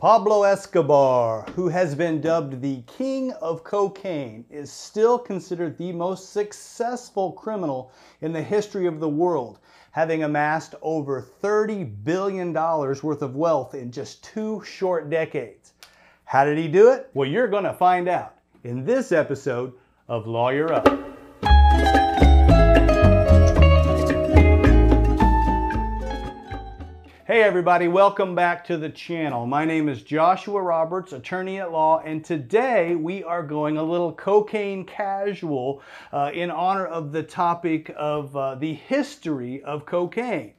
Pablo Escobar, who has been dubbed the king of cocaine, is still considered the most successful criminal in the history of the world, having amassed over $30 billion worth of wealth in just two short decades. How did he do it? Well, you're going to find out in this episode of Lawyer Up. Hey everybody, welcome back to the channel. My name is Joshua Roberts, attorney at law, and today we are going a little cocaine casual uh, in honor of the topic of uh, the history of cocaine.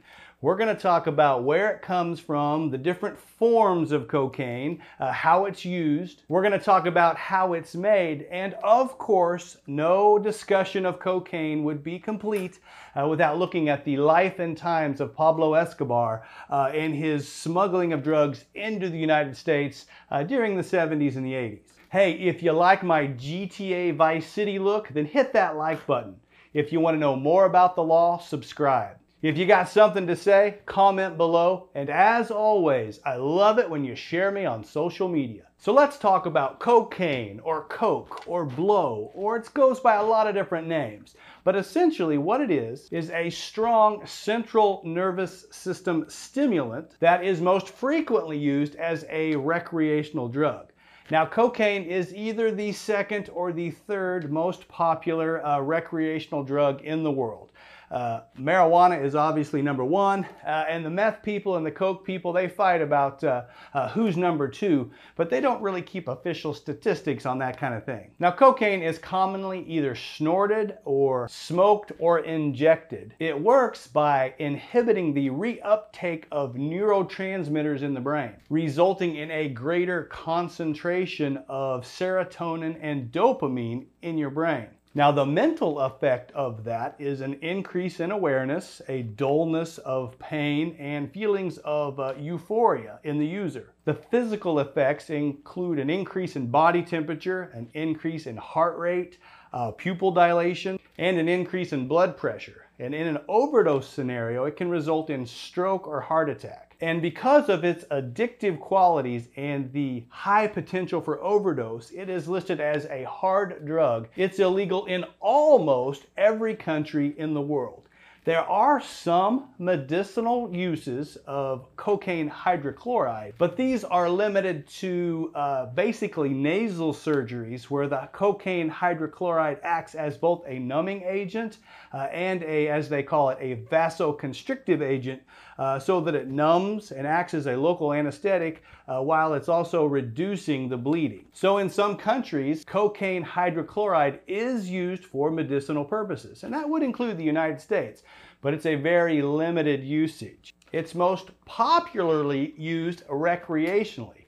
We're going to talk about where it comes from, the different forms of cocaine, uh, how it's used. We're going to talk about how it's made, and of course, no discussion of cocaine would be complete uh, without looking at the life and times of Pablo Escobar uh, and his smuggling of drugs into the United States uh, during the 70s and the 80s. Hey, if you like my GTA Vice City look, then hit that like button. If you want to know more about the law, subscribe. If you got something to say, comment below. And as always, I love it when you share me on social media. So let's talk about cocaine or coke or blow, or it goes by a lot of different names. But essentially what it is, is a strong central nervous system stimulant that is most frequently used as a recreational drug. Now, cocaine is either the second or the third most popular uh, recreational drug in the world. Uh, marijuana is obviously number one, uh, and the meth people and the coke people, they fight about uh, uh, who's number two, but they don't really keep official statistics on that kind of thing. Now, cocaine is commonly either snorted or smoked or injected. It works by inhibiting the reuptake of neurotransmitters in the brain, resulting in a greater concentration of serotonin and dopamine in your brain. Now, the mental effect of that is an increase in awareness, a dullness of pain, and feelings of uh, euphoria in the user. The physical effects include an increase in body temperature, an increase in heart rate, uh, pupil dilation, and an increase in blood pressure. And in an overdose scenario, it can result in stroke or heart attack. And because of its addictive qualities and the high potential for overdose, it is listed as a hard drug. It's illegal in almost every country in the world. There are some medicinal uses of cocaine hydrochloride, but these are limited to uh, basically nasal surgeries where the cocaine hydrochloride acts as both a numbing agent uh, and a, as they call it, a vasoconstrictive agent uh, so that it numbs and acts as a local anesthetic uh, while it's also reducing the bleeding. So in some countries, cocaine hydrochloride is used for medicinal purposes, and that would include the United States but it's a very limited usage. It's most popularly used recreationally.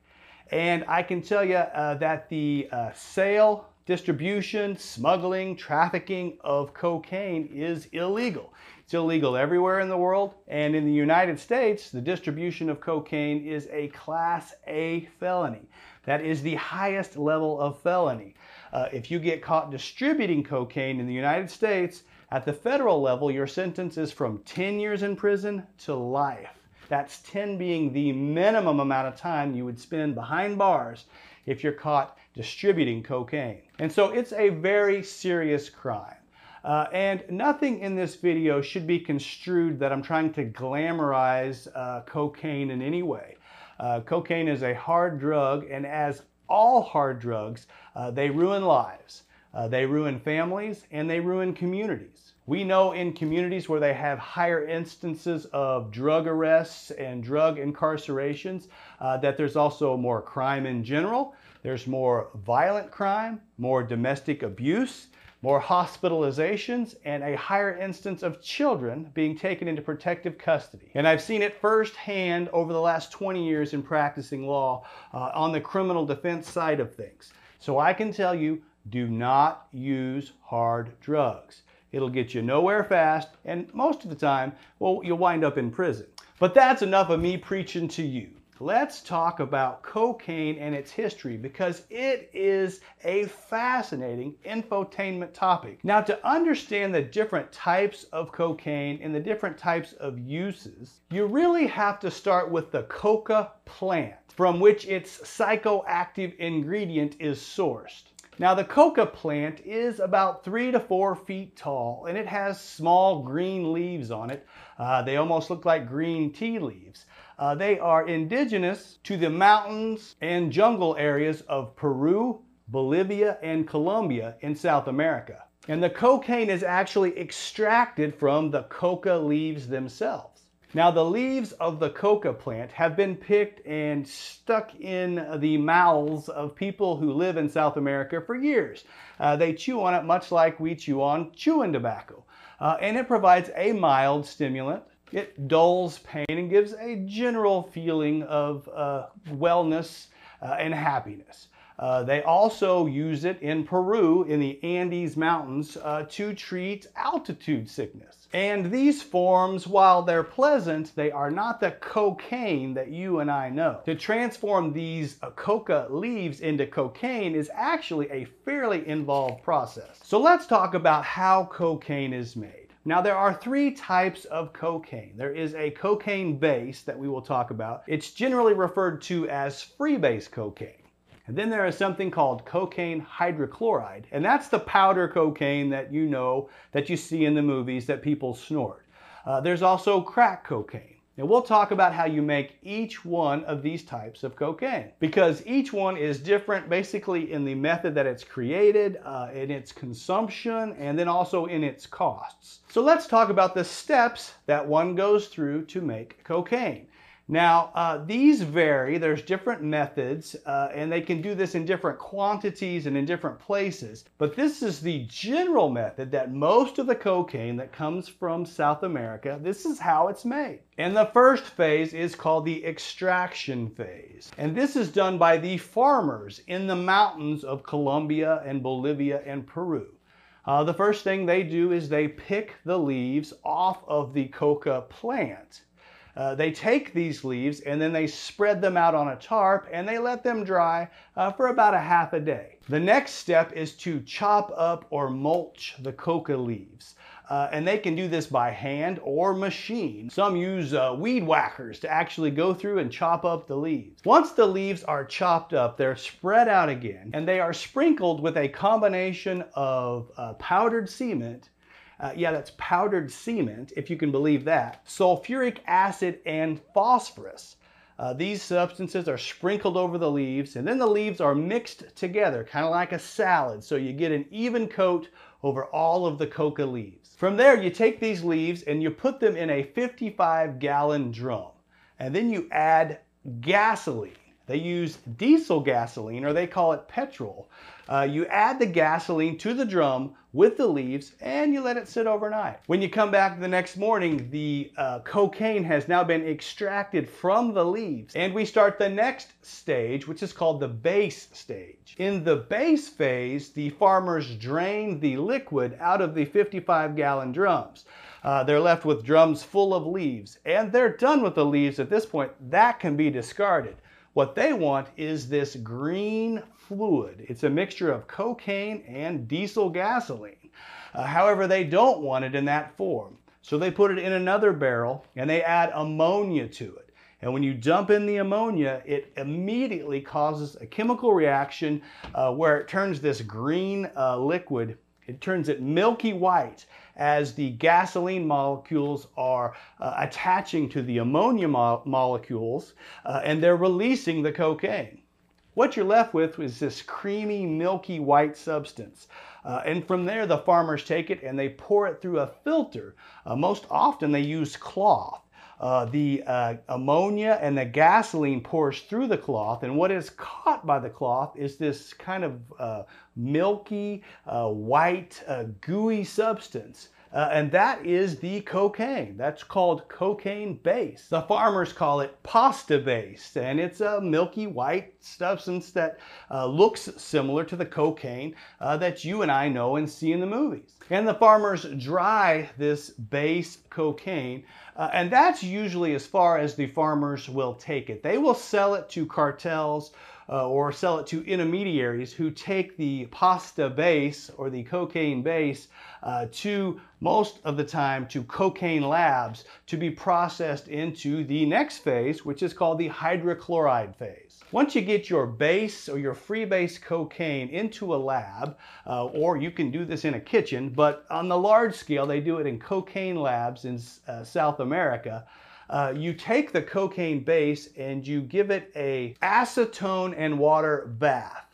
And I can tell you uh, that the uh, sale, distribution, smuggling, trafficking of cocaine is illegal. It's illegal everywhere in the world. And in the United States, the distribution of cocaine is a Class A felony. That is the highest level of felony. Uh, if you get caught distributing cocaine in the United States, at the federal level, your sentence is from 10 years in prison to life. That's 10 being the minimum amount of time you would spend behind bars if you're caught distributing cocaine. And so it's a very serious crime. Uh, and nothing in this video should be construed that I'm trying to glamorize uh, cocaine in any way. Uh, cocaine is a hard drug, and as all hard drugs, uh, they ruin lives. Uh, they ruin families and they ruin communities. We know in communities where they have higher instances of drug arrests and drug incarcerations uh, that there's also more crime in general. There's more violent crime, more domestic abuse, more hospitalizations, and a higher instance of children being taken into protective custody. And I've seen it firsthand over the last 20 years in practicing law uh, on the criminal defense side of things. So I can tell you do not use hard drugs. It'll get you nowhere fast, and most of the time, well, you'll wind up in prison. But that's enough of me preaching to you. Let's talk about cocaine and its history because it is a fascinating infotainment topic. Now, to understand the different types of cocaine and the different types of uses, you really have to start with the coca plant. from which its psychoactive ingredient is sourced. Now the coca plant is about three to four feet tall and it has small green leaves on it. Uh, they almost look like green tea leaves. Uh, they are indigenous to the mountains and jungle areas of Peru, Bolivia, and Colombia in South America. And the cocaine is actually extracted from the coca leaves themselves. Now the leaves of the coca plant have been picked and stuck in the mouths of people who live in South America for years. Uh, they chew on it much like we chew on chewing tobacco. Uh, and it provides a mild stimulant. It dulls pain and gives a general feeling of uh, wellness uh, and happiness. Uh, they also use it in Peru in the Andes Mountains uh, to treat altitude sickness. And these forms, while they're pleasant, they are not the cocaine that you and I know. To transform these uh, coca leaves into cocaine is actually a fairly involved process. So let's talk about how cocaine is made. Now, there are three types of cocaine. There is a cocaine base that we will talk about. It's generally referred to as freebase cocaine. And then there is something called cocaine hydrochloride, and that's the powder cocaine that you know, that you see in the movies that people snort. Uh, there's also crack cocaine. And we'll talk about how you make each one of these types of cocaine because each one is different basically in the method that it's created, uh, in its consumption, and then also in its costs. So let's talk about the steps that one goes through to make cocaine. Now, uh, these vary. There's different methods, uh, and they can do this in different quantities and in different places. But this is the general method that most of the cocaine that comes from South America, this is how it's made. And the first phase is called the extraction phase. And this is done by the farmers in the mountains of Colombia and Bolivia and Peru. Uh, the first thing they do is they pick the leaves off of the coca plant uh, they take these leaves and then they spread them out on a tarp and they let them dry uh, for about a half a day. The next step is to chop up or mulch the coca leaves. Uh, and they can do this by hand or machine. Some use uh, weed whackers to actually go through and chop up the leaves. Once the leaves are chopped up, they're spread out again and they are sprinkled with a combination of uh, powdered cement uh, yeah, that's powdered cement, if you can believe that. Sulfuric acid and phosphorus. Uh, these substances are sprinkled over the leaves and then the leaves are mixed together, kind of like a salad, so you get an even coat over all of the coca leaves. From there, you take these leaves and you put them in a 55 gallon drum. And then you add gasoline. They use diesel gasoline, or they call it petrol. Uh, you add the gasoline to the drum with the leaves and you let it sit overnight. When you come back the next morning, the uh, cocaine has now been extracted from the leaves. And we start the next stage, which is called the base stage. In the base phase, the farmers drain the liquid out of the 55 gallon drums. Uh, they're left with drums full of leaves, and they're done with the leaves at this point. That can be discarded. What they want is this green fluid. It's a mixture of cocaine and diesel gasoline. Uh, however, they don't want it in that form. So they put it in another barrel and they add ammonia to it. And when you dump in the ammonia, it immediately causes a chemical reaction uh, where it turns this green uh, liquid it turns it milky white as the gasoline molecules are uh, attaching to the ammonia mo molecules uh, and they're releasing the cocaine. What you're left with is this creamy, milky white substance. Uh, and from there, the farmers take it and they pour it through a filter. Uh, most often, they use cloth. Uh, the uh, ammonia and the gasoline pours through the cloth, and what is caught by the cloth is this kind of uh, milky, uh, white, gooey substance. Uh, and that is the cocaine. That's called cocaine base. The farmers call it pasta base, and it's a milky white substance that uh, looks similar to the cocaine uh, that you and I know and see in the movies. And the farmers dry this base cocaine, uh, and that's usually as far as the farmers will take it. They will sell it to cartels uh, or sell it to intermediaries who take the pasta base or the cocaine base uh, to most of the time to cocaine labs to be processed into the next phase, which is called the hydrochloride phase. Once you get your base or your free base cocaine into a lab, uh, or you can do this in a kitchen, but on the large scale, they do it in cocaine labs in uh, South America. Uh, you take the cocaine base and you give it a acetone and water bath.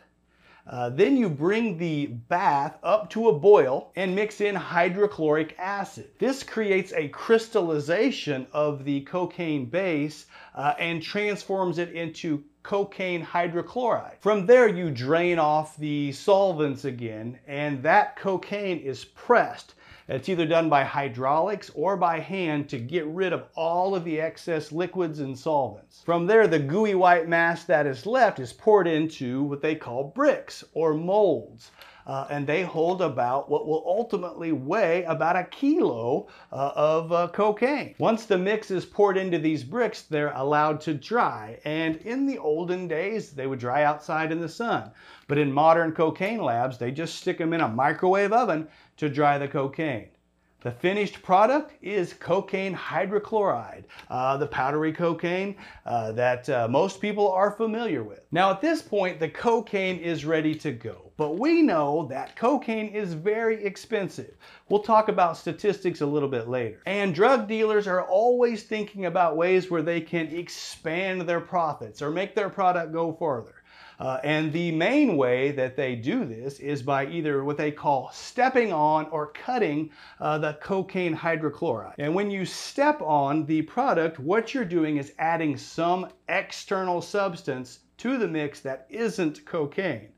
Uh, then you bring the bath up to a boil and mix in hydrochloric acid. This creates a crystallization of the cocaine base uh, and transforms it into cocaine hydrochloride. From there, you drain off the solvents again, and that cocaine is pressed it's either done by hydraulics or by hand to get rid of all of the excess liquids and solvents. From there, the gooey white mass that is left is poured into what they call bricks or molds. Uh, and they hold about what will ultimately weigh about a kilo uh, of uh, cocaine. Once the mix is poured into these bricks, they're allowed to dry. And in the olden days, they would dry outside in the sun. But in modern cocaine labs, they just stick them in a microwave oven to dry the cocaine. The finished product is cocaine hydrochloride, uh, the powdery cocaine uh, that uh, most people are familiar with. Now, at this point, the cocaine is ready to go, but we know that cocaine is very expensive. We'll talk about statistics a little bit later. And drug dealers are always thinking about ways where they can expand their profits or make their product go further. Uh, and the main way that they do this is by either what they call stepping on or cutting uh, the cocaine hydrochloride. And when you step on the product, what you're doing is adding some external substance to the mix that isn't cocaine.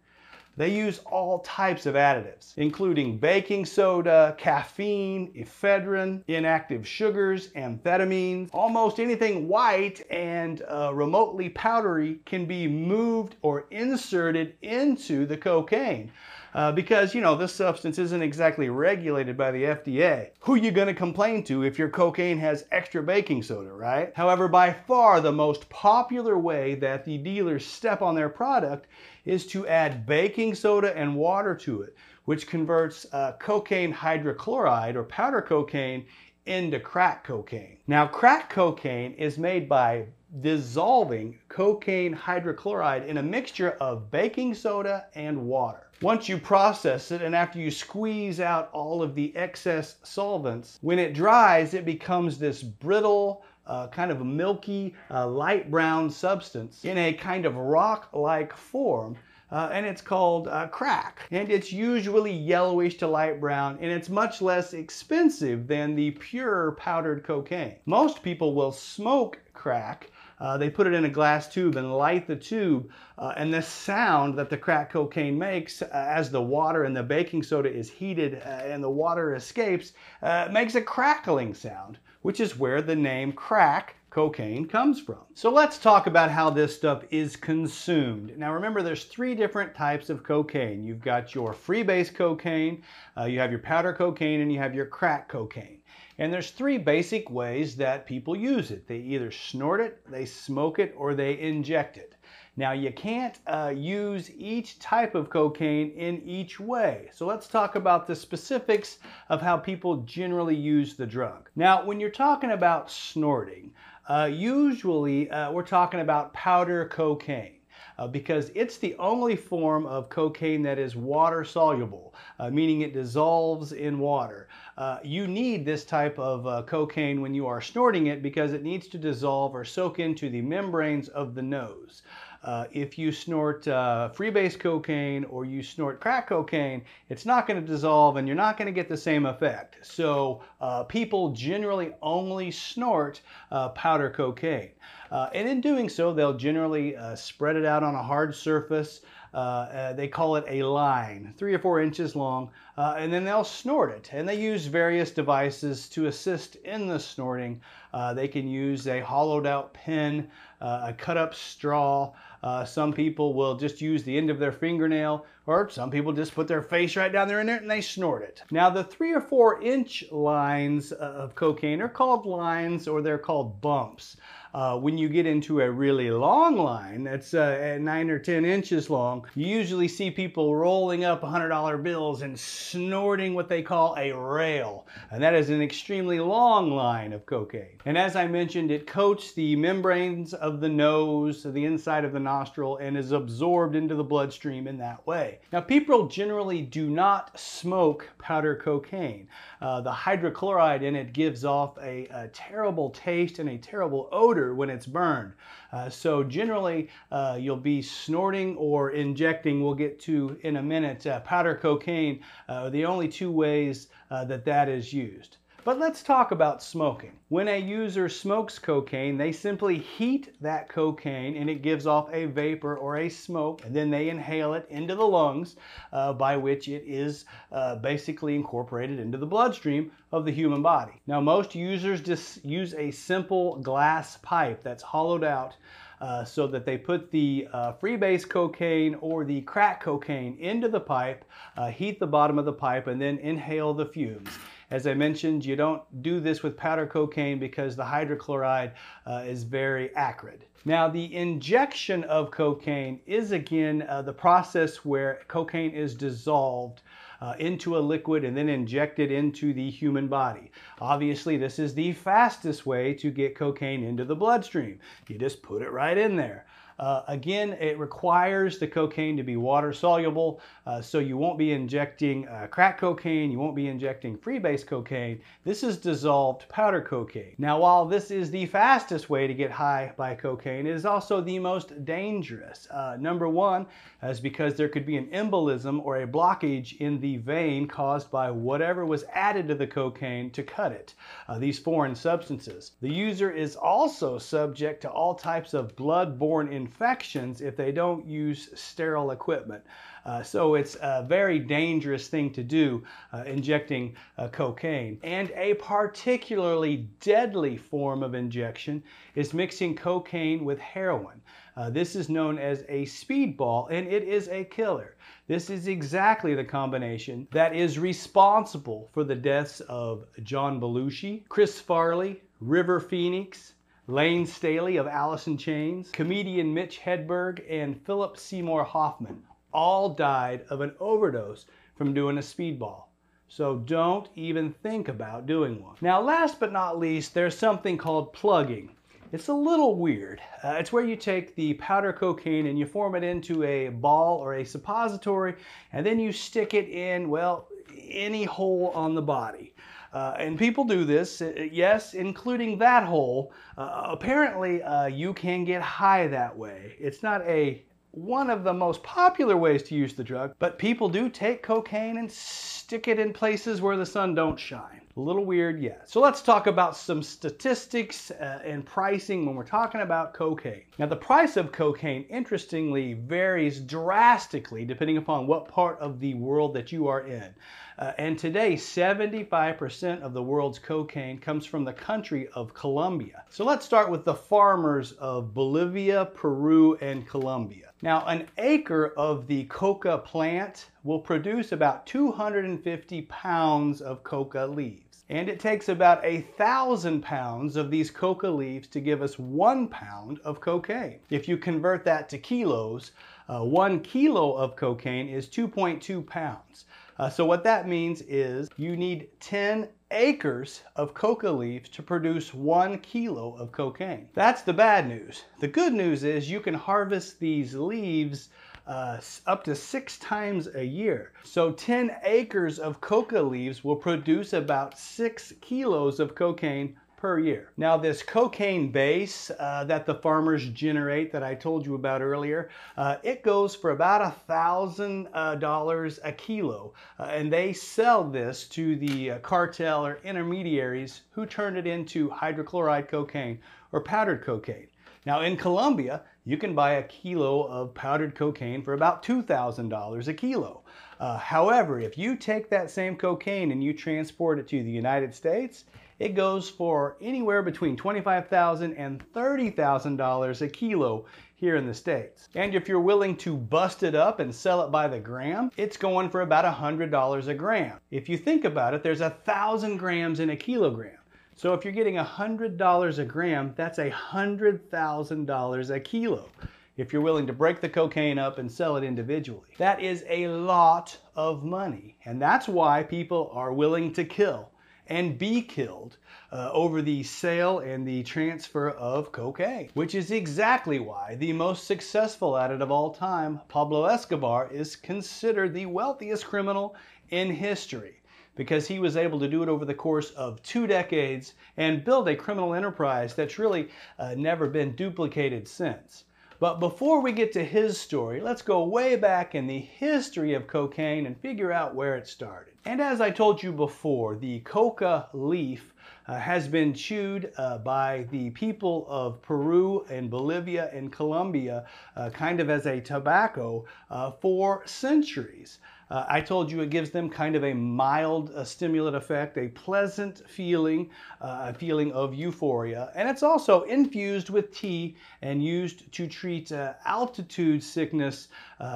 They use all types of additives, including baking soda, caffeine, ephedrine, inactive sugars, amphetamines. Almost anything white and uh, remotely powdery can be moved or inserted into the cocaine uh, because, you know, this substance isn't exactly regulated by the FDA. Who are you to complain to if your cocaine has extra baking soda, right? However, by far the most popular way that the dealers step on their product is to add baking soda and water to it, which converts uh, cocaine hydrochloride or powder cocaine into crack cocaine. Now, crack cocaine is made by dissolving cocaine hydrochloride in a mixture of baking soda and water. Once you process it and after you squeeze out all of the excess solvents, when it dries, it becomes this brittle, uh, kind of milky, uh, light brown substance in a kind of rock-like form. Uh, and it's called uh, crack. And it's usually yellowish to light brown, and it's much less expensive than the pure powdered cocaine. Most people will smoke crack uh, they put it in a glass tube and light the tube, uh, and the sound that the crack cocaine makes uh, as the water and the baking soda is heated uh, and the water escapes uh, makes a crackling sound, which is where the name crack cocaine comes from. So let's talk about how this stuff is consumed. Now remember there's three different types of cocaine. You've got your freebase cocaine, uh, you have your powder cocaine, and you have your crack cocaine. And there's three basic ways that people use it. They either snort it, they smoke it, or they inject it. Now you can't uh, use each type of cocaine in each way. So let's talk about the specifics of how people generally use the drug. Now when you're talking about snorting, uh, usually uh, we're talking about powder cocaine uh, because it's the only form of cocaine that is water soluble, uh, meaning it dissolves in water. Uh, you need this type of uh, cocaine when you are snorting it because it needs to dissolve or soak into the membranes of the nose. Uh, if you snort uh, freebase cocaine or you snort crack cocaine, it's not going to dissolve and you're not going to get the same effect. So uh, people generally only snort uh, powder cocaine. Uh, and in doing so, they'll generally uh, spread it out on a hard surface. Uh, they call it a line, three or four inches long, uh, and then they'll snort it. And they use various devices to assist in the snorting. Uh, they can use a hollowed out pen, a cut up straw. Uh, some people will just use the end of their fingernail, or some people just put their face right down there in it and they snort it. Now, the three or four inch lines of cocaine are called lines or they're called bumps. Uh, when you get into a really long line that's uh, nine or 10 inches long, you usually see people rolling up $100 bills and snorting what they call a rail. And that is an extremely long line of cocaine. And as I mentioned, it coats the membranes of the nose, the inside of the nostril, and is absorbed into the bloodstream in that way. Now, people generally do not smoke powder cocaine. Uh, the hydrochloride in it gives off a, a terrible taste and a terrible odor when it's burned. Uh, so generally, uh, you'll be snorting or injecting. We'll get to in a minute. Uh, powder cocaine uh, the only two ways uh, that that is used. But let's talk about smoking. When a user smokes cocaine, they simply heat that cocaine and it gives off a vapor or a smoke, and then they inhale it into the lungs, uh, by which it is uh, basically incorporated into the bloodstream of the human body. Now, most users just use a simple glass pipe that's hollowed out uh, so that they put the uh, freebase cocaine or the crack cocaine into the pipe, uh, heat the bottom of the pipe, and then inhale the fumes. As I mentioned, you don't do this with powder cocaine because the hydrochloride uh, is very acrid. Now, the injection of cocaine is again uh, the process where cocaine is dissolved uh, into a liquid and then injected into the human body. Obviously, this is the fastest way to get cocaine into the bloodstream. You just put it right in there. Uh, again, it requires the cocaine to be water soluble, uh, so you won't be injecting uh, crack cocaine, you won't be injecting freebase cocaine. This is dissolved powder cocaine. Now, while this is the fastest way to get high by cocaine, it is also the most dangerous. Uh, number one is because there could be an embolism or a blockage in the vein caused by whatever was added to the cocaine to cut it, uh, these foreign substances. The user is also subject to all types of blood-borne infections infections if they don't use sterile equipment. Uh, so it's a very dangerous thing to do, uh, injecting uh, cocaine. And a particularly deadly form of injection is mixing cocaine with heroin. Uh, this is known as a speedball, and it is a killer. This is exactly the combination that is responsible for the deaths of John Belushi, Chris Farley, River Phoenix, Layne Staley of Alice in Chains, comedian Mitch Hedberg, and Philip Seymour Hoffman all died of an overdose from doing a speedball. So don't even think about doing one. Now, last but not least, there's something called plugging. It's a little weird. Uh, it's where you take the powder cocaine and you form it into a ball or a suppository, and then you stick it in, well, any hole on the body. Uh, and people do this, uh, yes, including that hole. Uh, apparently, uh, you can get high that way. It's not a one of the most popular ways to use the drug, but people do take cocaine and stick it in places where the sun don't shine. A little weird, yeah. So let's talk about some statistics uh, and pricing when we're talking about cocaine. Now, the price of cocaine, interestingly, varies drastically depending upon what part of the world that you are in. Uh, and today, 75% of the world's cocaine comes from the country of Colombia. So let's start with the farmers of Bolivia, Peru, and Colombia. Now, an acre of the coca plant will produce about 250 pounds of coca leaves. And it takes about a thousand pounds of these coca leaves to give us one pound of cocaine. If you convert that to kilos, uh, one kilo of cocaine is 2.2 pounds. Uh, so what that means is you need 10 acres of coca leaves to produce one kilo of cocaine. That's the bad news. The good news is you can harvest these leaves uh, up to six times a year. So 10 acres of coca leaves will produce about six kilos of cocaine per year. Now this cocaine base uh, that the farmers generate that I told you about earlier, uh, it goes for about a thousand uh, dollars a kilo uh, and they sell this to the uh, cartel or intermediaries who turn it into hydrochloride cocaine or powdered cocaine. Now in Colombia, you can buy a kilo of powdered cocaine for about $2,000 a kilo. Uh, however, if you take that same cocaine and you transport it to the United States, it goes for anywhere between $25,000 and $30,000 a kilo here in the States. And if you're willing to bust it up and sell it by the gram, it's going for about $100 a gram. If you think about it, there's a thousand grams in a kilogram. So if you're getting $100 a gram, that's $100,000 a kilo if you're willing to break the cocaine up and sell it individually. That is a lot of money. And that's why people are willing to kill and be killed uh, over the sale and the transfer of cocaine, which is exactly why the most successful at it of all time, Pablo Escobar, is considered the wealthiest criminal in history because he was able to do it over the course of two decades and build a criminal enterprise that's really uh, never been duplicated since. But before we get to his story, let's go way back in the history of cocaine and figure out where it started. And as I told you before, the coca leaf uh, has been chewed uh, by the people of Peru and Bolivia and Colombia uh, kind of as a tobacco uh, for centuries. Uh, I told you it gives them kind of a mild uh, stimulant effect, a pleasant feeling, a feeling of euphoria. And it's also infused with tea and used to treat altitude sickness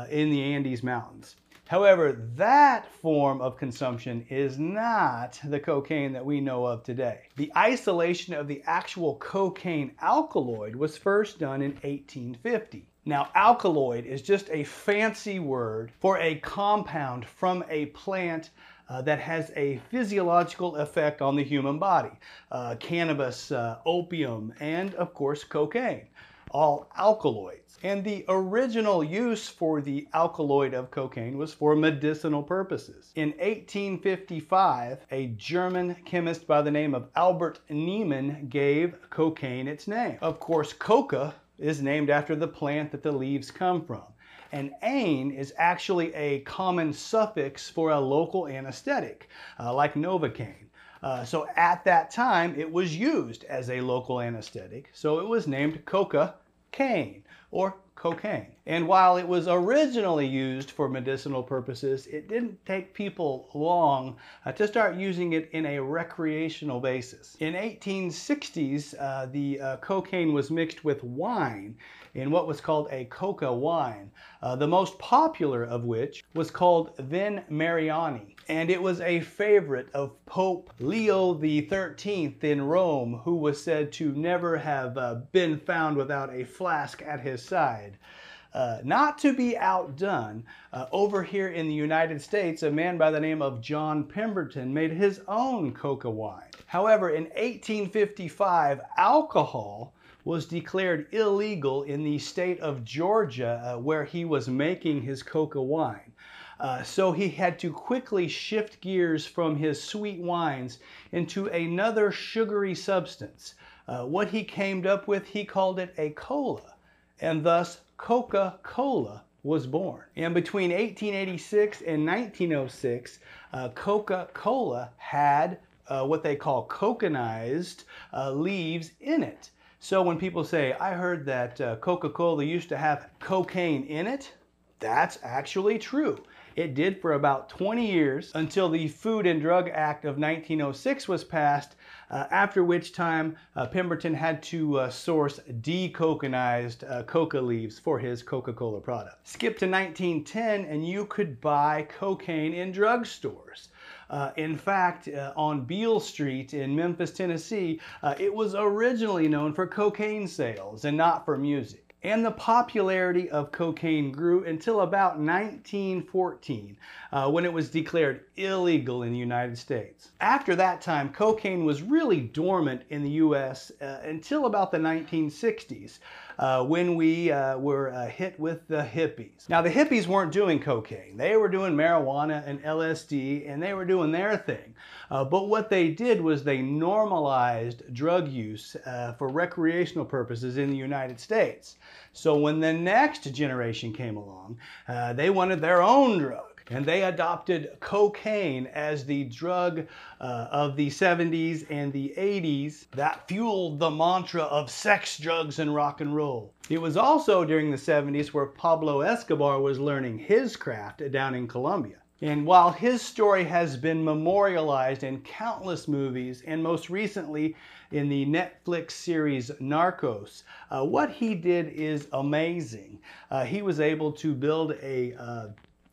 in the Andes Mountains. However, that form of consumption is not the cocaine that we know of today. The isolation of the actual cocaine alkaloid was first done in 1850. Now, alkaloid is just a fancy word for a compound from a plant uh, that has a physiological effect on the human body. Uh, cannabis, uh, opium, and of course cocaine, all alkaloids. And the original use for the alkaloid of cocaine was for medicinal purposes. In 1855, a German chemist by the name of Albert Niemann gave cocaine its name. Of course, coca is named after the plant that the leaves come from. And ain is actually a common suffix for a local anesthetic, uh, like Novocaine. Uh, so at that time, it was used as a local anesthetic, so it was named coca cane or cocaine. And while it was originally used for medicinal purposes, it didn't take people long uh, to start using it in a recreational basis. In 1860s, uh, the uh, cocaine was mixed with wine in what was called a coca wine, uh, the most popular of which was called Vin Mariani. And it was a favorite of Pope Leo XIII in Rome, who was said to never have uh, been found without a flask at his side. Uh, not to be outdone, uh, over here in the United States, a man by the name of John Pemberton made his own coca wine. However, in 1855, alcohol was declared illegal in the state of Georgia uh, where he was making his coca wine. Uh, so he had to quickly shift gears from his sweet wines into another sugary substance. Uh, what he came up with, he called it a cola, and thus Coca Cola was born. And between 1886 and 1906, uh, Coca Cola had uh, what they call coconized uh, leaves in it. So when people say, I heard that uh, Coca-Cola used to have cocaine in it, that's actually true. It did for about 20 years until the Food and Drug Act of 1906 was passed, uh, after which time uh, Pemberton had to uh, source decoconized uh, coca leaves for his Coca-Cola product. Skip to 1910 and you could buy cocaine in drugstores. Uh, in fact, uh, on Beale Street in Memphis, Tennessee, uh, it was originally known for cocaine sales and not for music and the popularity of cocaine grew until about 1914 uh, when it was declared illegal in the United States. After that time, cocaine was really dormant in the US uh, until about the 1960s uh, when we uh, were uh, hit with the hippies. Now, the hippies weren't doing cocaine, they were doing marijuana and LSD, and they were doing their thing. Uh, but what they did was they normalized drug use uh, for recreational purposes in the United States. So when the next generation came along, uh, they wanted their own drug and they adopted cocaine as the drug uh, of the 70s and the 80s that fueled the mantra of sex, drugs, and rock and roll. It was also during the 70s where Pablo Escobar was learning his craft down in Colombia. And while his story has been memorialized in countless movies, and most recently in the Netflix series Narcos, uh, what he did is amazing. Uh, he was able to build a uh,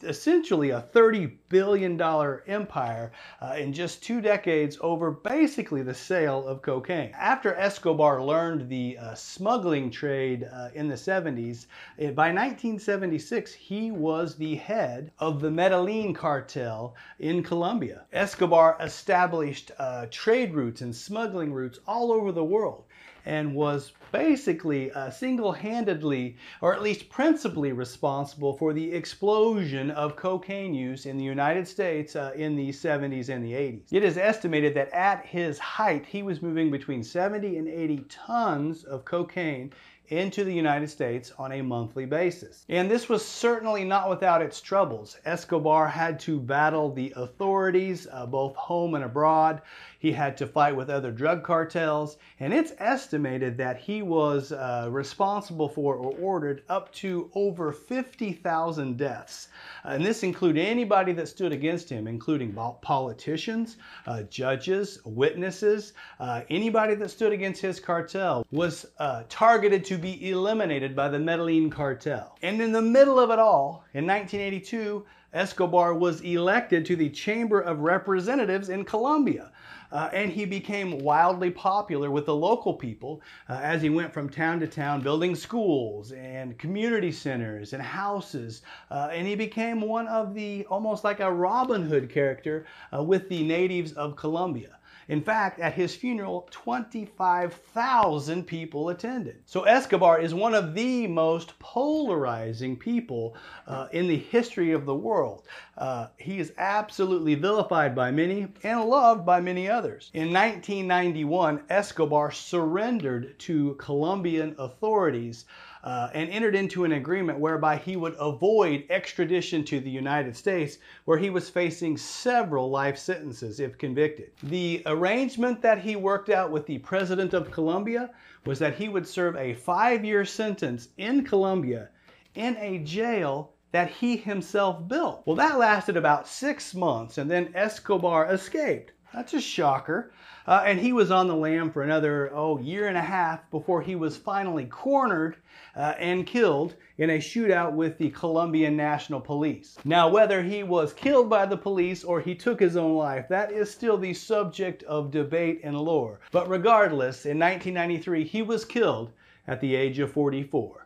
essentially a $30 billion empire uh, in just two decades over basically the sale of cocaine. After Escobar learned the uh, smuggling trade uh, in the 70s, it, eh, by 1976 he was the head of the Medellin cartel in Colombia. Escobar established uh, trade routes and smuggling routes all over the world and was basically uh, single-handedly or at least principally responsible for the explosion of cocaine use in the United States uh, in the 70s and the 80s. It is estimated that at his height he was moving between 70 and 80 tons of cocaine into the United States on a monthly basis. And this was certainly not without its troubles. Escobar had to battle the authorities, uh, both home and abroad. He had to fight with other drug cartels, and it's estimated that he was uh, responsible for or ordered up to over 50,000 deaths. Uh, and this included anybody that stood against him, including politicians, uh, judges, witnesses, uh, anybody that stood against his cartel was uh, targeted to be eliminated by the Medellin cartel. And in the middle of it all, in 1982, Escobar was elected to the Chamber of Representatives in Colombia. Uh, and he became wildly popular with the local people uh, as he went from town to town building schools and community centers and houses. Uh, and he became one of the almost like a Robin Hood character uh, with the natives of Colombia. In fact, at his funeral, 25,000 people attended. So Escobar is one of the most polarizing people uh, in the history of the world. Uh, he is absolutely vilified by many and loved by many others. In 1991, Escobar surrendered to Colombian authorities uh, and entered into an agreement whereby he would avoid extradition to the United States, where he was facing several life sentences if convicted. The arrangement that he worked out with the president of Colombia was that he would serve a five year sentence in Colombia in a jail that he himself built. Well, that lasted about six months, and then Escobar escaped. That's a shocker. Uh, and he was on the lam for another, oh, year and a half before he was finally cornered uh, and killed in a shootout with the Colombian National Police. Now, whether he was killed by the police or he took his own life, that is still the subject of debate and lore. But regardless, in 1993, he was killed at the age of 44.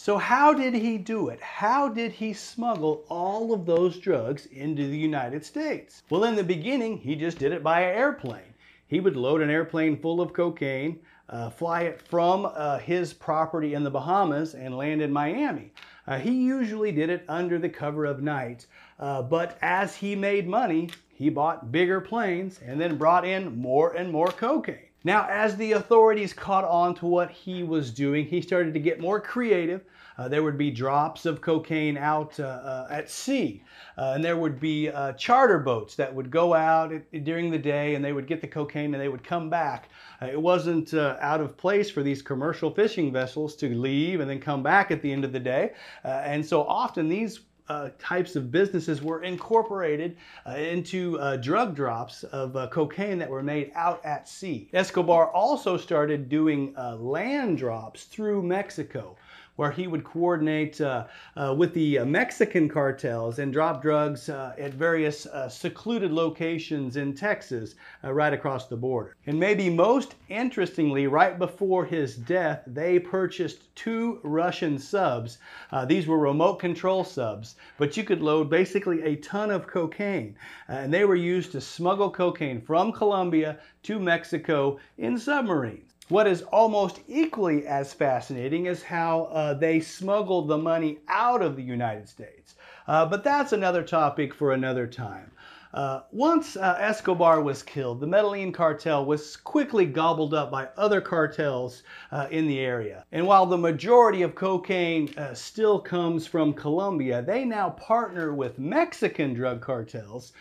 So how did he do it? How did he smuggle all of those drugs into the United States? Well, in the beginning, he just did it by airplane. He would load an airplane full of cocaine, uh, fly it from uh, his property in the Bahamas and land in Miami. Uh, he usually did it under the cover of night, uh, but as he made money, he bought bigger planes and then brought in more and more cocaine. Now, as the authorities caught on to what he was doing, he started to get more creative. Uh, there would be drops of cocaine out uh, uh, at sea, uh, and there would be uh, charter boats that would go out during the day and they would get the cocaine and they would come back. Uh, it wasn't out of place for these commercial fishing vessels to leave and then come back at the end of the day. and so often these uh, types of businesses were incorporated uh, into uh, drug drops of uh, cocaine that were made out at sea. Escobar also started doing uh, land drops through Mexico where he would coordinate uh, uh, with the uh, Mexican cartels and drop drugs at various secluded locations in Texas, right across the border. And maybe most interestingly, right before his death, they purchased two Russian subs. these were remote control subs, but you could load basically a ton of cocaine. and they were used to smuggle cocaine from Colombia to Mexico in submarines. What is almost equally as fascinating is how uh, they smuggled the money out of the United States. Uh, but that's another topic for another time. Uh, once uh, Escobar was killed, the Medellin cartel was quickly gobbled up by other cartels uh, in the area. And while the majority of cocaine uh, still comes from Colombia, they now partner with Mexican drug cartels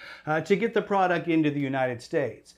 to get the product into the United States.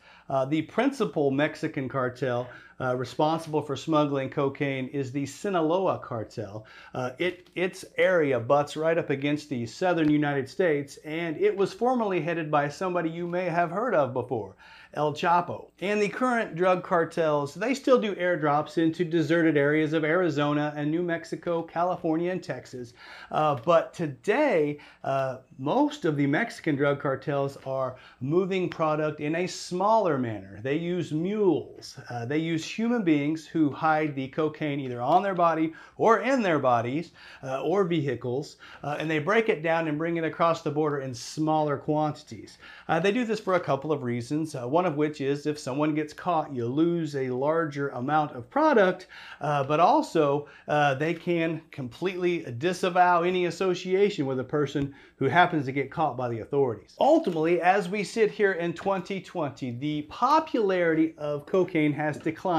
The principal Mexican cartel uh, responsible for smuggling cocaine is the Sinaloa cartel. Uh, it, its area butts right up against the southern United States, and it was formerly headed by somebody you may have heard of before, El Chapo. And the current drug cartels, they still do airdrops into deserted areas of Arizona and New Mexico, California, and Texas. Uh, but today, uh, most of the Mexican drug cartels are moving product in a smaller manner. They use mules. Uh, they use human beings who hide the cocaine either on their body or in their bodies uh, or vehicles, uh, and they break it down and bring it across the border in smaller quantities. Uh, they do this for a couple of reasons, one of which is if someone gets caught, you lose a larger amount of product, uh, but also uh, they can completely disavow any association with a person who happens to get caught by the authorities. Ultimately, as we sit here in 2020, the popularity of cocaine has declined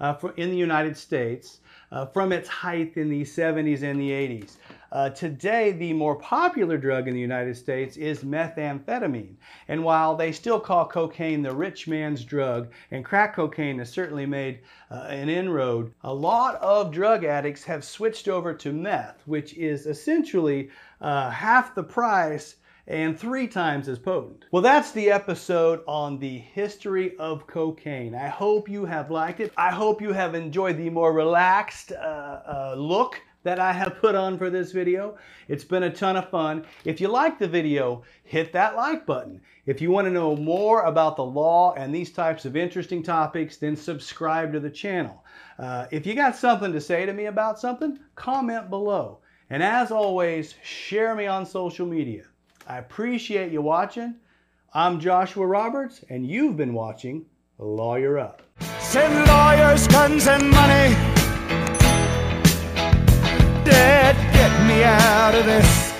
uh, in the United States uh, from its height in the 70s and the 80s. Uh, today, the more popular drug in the United States is methamphetamine. And while they still call cocaine the rich man's drug, and crack cocaine has certainly made uh, an inroad, a lot of drug addicts have switched over to meth, which is essentially uh, half the price and three times as potent. Well, that's the episode on the history of cocaine. I hope you have liked it. I hope you have enjoyed the more relaxed uh, uh, look that I have put on for this video. It's been a ton of fun. If you like the video, hit that like button. If you want to know more about the law and these types of interesting topics, then subscribe to the channel. Uh, if you got something to say to me about something, comment below. And as always, share me on social media. I appreciate you watching. I'm Joshua Roberts, and you've been watching Lawyer Up. Send lawyers, guns, and money. Dad, get me out of this.